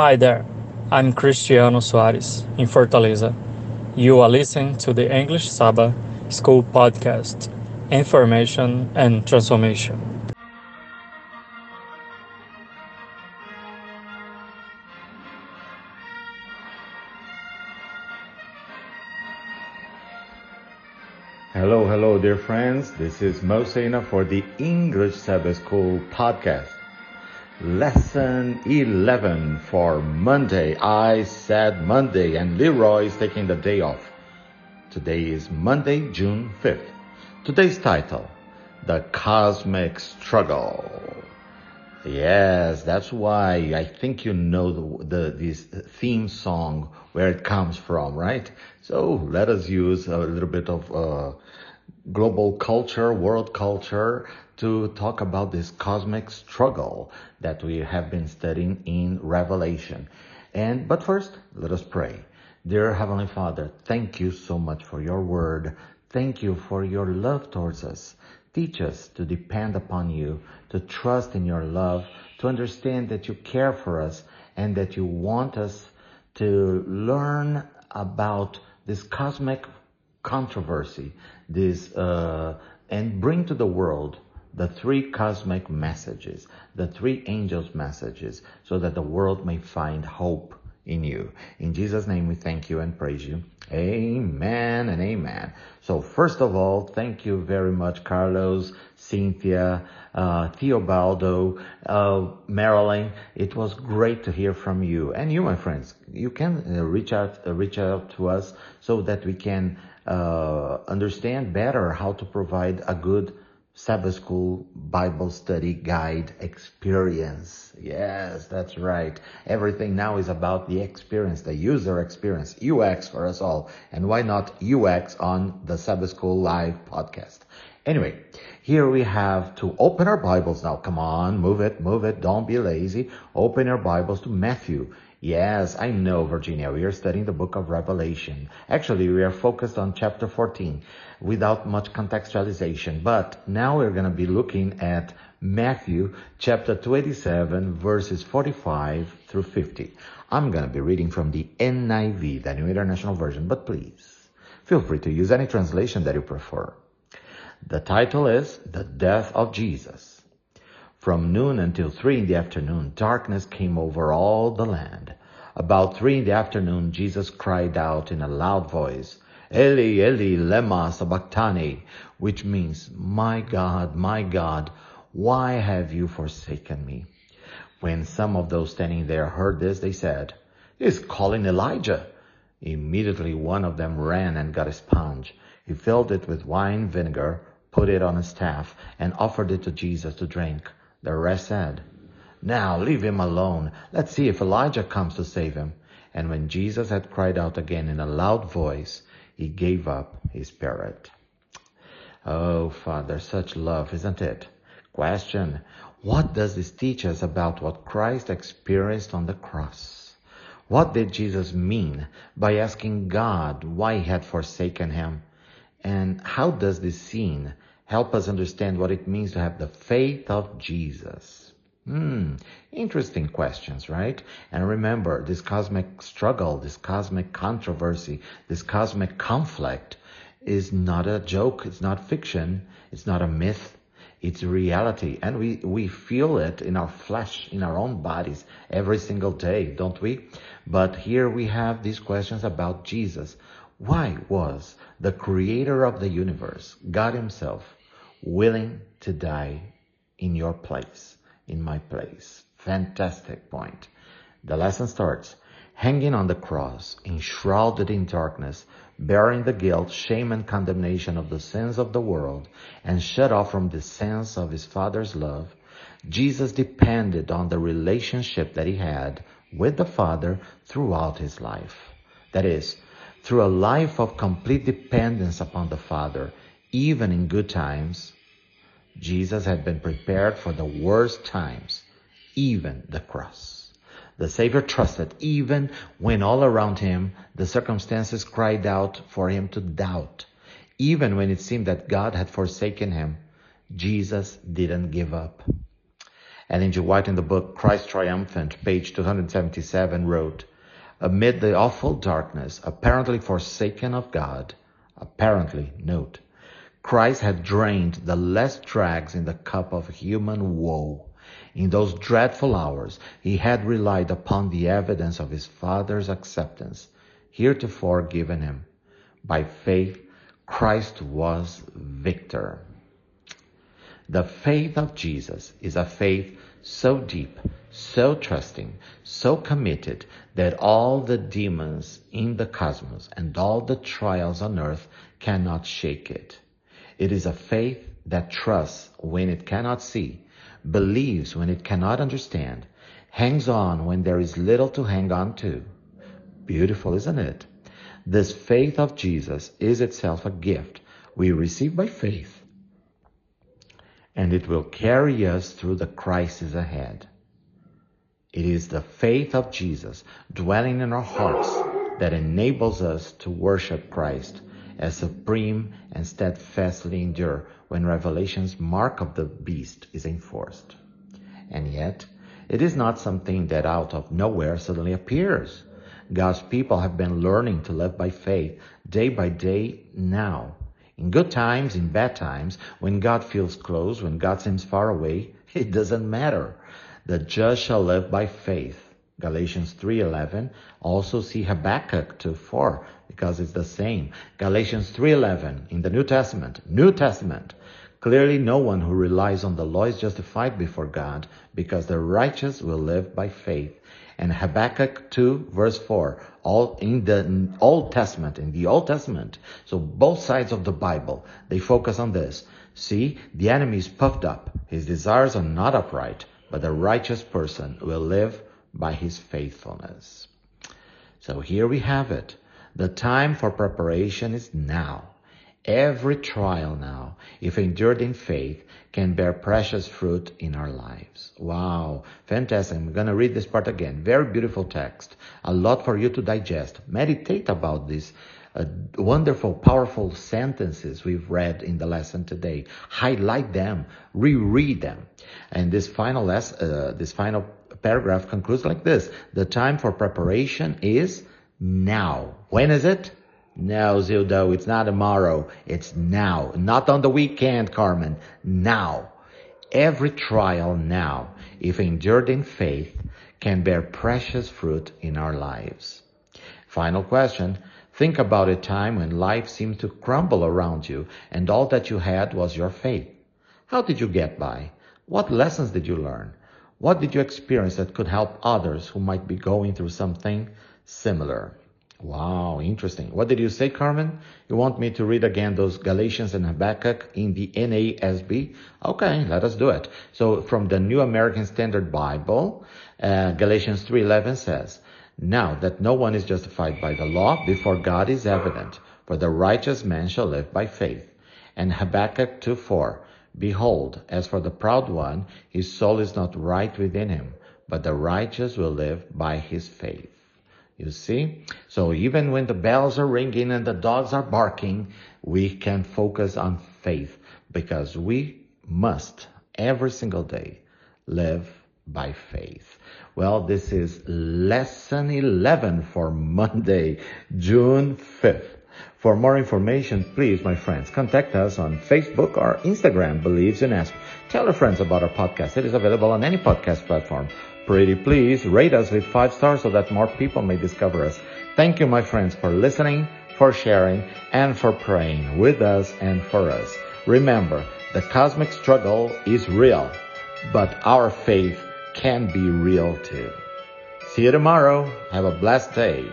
Hi there, I'm Cristiano Soares in Fortaleza. You are listening to the English Sabbath School Podcast Information and Transformation. Hello, hello, dear friends. This is Mosena for the English Sabbath School podcast. Lesson 11 for Monday. I said Monday, and Leroy is taking the day off. Today is Monday, June 5th. Today's title The Cosmic Struggle. Yes, that's why I think you know the, the this theme song where it comes from, right? So let us use a little bit of uh, global culture, world culture to talk about this cosmic struggle that we have been studying in Revelation. And, but first, let us pray. Dear Heavenly Father, thank you so much for your word. Thank you for your love towards us. Teach us to depend upon you, to trust in your love, to understand that you care for us and that you want us to learn about this cosmic controversy, this, uh, and bring to the world the three cosmic messages, the three angels' messages, so that the world may find hope in you. In Jesus' name we thank you and praise you. Amen and amen. So first of all, thank you very much, Carlos, Cynthia, uh, Theobaldo, uh, Marilyn. It was great to hear from you and you, my friends. You can uh, reach out, uh, reach out to us so that we can uh, understand better how to provide a good Sabbath School Bible Study Guide experience. Yes, that's right. Everything now is about the experience, the user experience, UX for us all. And why not UX on the Sabbath School Live podcast? Anyway, here we have to open our Bibles now. Come on, move it, move it. Don't be lazy. Open your Bibles to Matthew. Yes, I know, Virginia. We are studying the book of Revelation. Actually, we are focused on chapter 14 without much contextualization. But now we're going to be looking at Matthew chapter 27 verses 45 through 50. I'm going to be reading from the NIV, the New International Version, but please feel free to use any translation that you prefer. The title is The Death of Jesus. From noon until three in the afternoon, darkness came over all the land. About three in the afternoon, Jesus cried out in a loud voice, Eli, Eli, lema sabachthani, which means, My God, my God, why have you forsaken me? When some of those standing there heard this, they said, He's calling Elijah. Immediately one of them ran and got a sponge. He filled it with wine vinegar, put it on a staff, and offered it to Jesus to drink. The rest said, Now leave him alone. Let's see if Elijah comes to save him. And when Jesus had cried out again in a loud voice, he gave up his spirit. Oh, Father, such love, isn't it? Question. What does this teach us about what Christ experienced on the cross? What did Jesus mean by asking God why he had forsaken him? And how does this scene help us understand what it means to have the faith of Jesus? Hmm, interesting questions, right? And remember, this cosmic struggle, this cosmic controversy, this cosmic conflict is not a joke. It's not fiction. It's not a myth. It's reality. And we, we feel it in our flesh, in our own bodies every single day, don't we? But here we have these questions about Jesus. Why was the creator of the universe, God himself, willing to die in your place? in my place. Fantastic point. The lesson starts hanging on the cross, enshrouded in darkness, bearing the guilt, shame, and condemnation of the sins of the world, and shut off from the sense of his Father's love, Jesus depended on the relationship that he had with the Father throughout his life. That is, through a life of complete dependence upon the Father, even in good times, Jesus had been prepared for the worst times, even the cross. The Savior trusted even when all around him the circumstances cried out for him to doubt. Even when it seemed that God had forsaken him, Jesus didn't give up. Ellen G. White in the book Christ Triumphant, page 277, wrote, Amid the awful darkness, apparently forsaken of God, apparently, note, Christ had drained the last dregs in the cup of human woe. In those dreadful hours, he had relied upon the evidence of his Father's acceptance, heretofore given him. By faith, Christ was victor. The faith of Jesus is a faith so deep, so trusting, so committed that all the demons in the cosmos and all the trials on earth cannot shake it. It is a faith that trusts when it cannot see, believes when it cannot understand, hangs on when there is little to hang on to. Beautiful, isn't it? This faith of Jesus is itself a gift we receive by faith and it will carry us through the crisis ahead. It is the faith of Jesus dwelling in our hearts that enables us to worship Christ as supreme and steadfastly endure when Revelation's mark of the beast is enforced. And yet, it is not something that out of nowhere suddenly appears. God's people have been learning to live by faith day by day now in good times, in bad times, when God feels close, when God seems far away, it doesn't matter. The just shall live by faith. Galatians 3:11. Also see Habakkuk 2:4 because it's the same. Galatians 3:11 in the New Testament. New Testament. Clearly no one who relies on the law is justified before God because the righteous will live by faith and Habakkuk 2 verse 4, all in the Old Testament, in the Old Testament. So both sides of the Bible, they focus on this. See, the enemy is puffed up. His desires are not upright, but the righteous person will live by his faithfulness. So here we have it. The time for preparation is now. Every trial now, if endured in faith, can bear precious fruit in our lives. Wow, fantastic. I'm going to read this part again. Very beautiful text. A lot for you to digest. Meditate about these uh, wonderful, powerful sentences we've read in the lesson today. Highlight them, reread them. And this final uh, this final paragraph concludes like this. The time for preparation is now. When is it? No, Zildo, it's not tomorrow. It's now. Not on the weekend, Carmen. Now. Every trial now, if endured in faith, can bear precious fruit in our lives. Final question. Think about a time when life seemed to crumble around you and all that you had was your faith. How did you get by? What lessons did you learn? What did you experience that could help others who might be going through something similar? Wow, interesting. What did you say, Carmen? You want me to read again those Galatians and Habakkuk in the NASB? Okay, let us do it. So from the New American Standard Bible, uh, Galatians 3.11 says, Now that no one is justified by the law, before God is evident, for the righteous man shall live by faith. And Habakkuk 2.4, Behold, as for the proud one, his soul is not right within him, but the righteous will live by his faith. You see? So even when the bells are ringing and the dogs are barking, we can focus on faith because we must every single day live by faith. Well, this is lesson 11 for Monday, June 5th. For more information, please, my friends, contact us on Facebook or Instagram, Believes in Asp. Tell your friends about our podcast. It is available on any podcast platform. Pretty please rate us with five stars so that more people may discover us. Thank you, my friends, for listening, for sharing, and for praying with us and for us. Remember, the cosmic struggle is real, but our faith can be real too. See you tomorrow. Have a blessed day.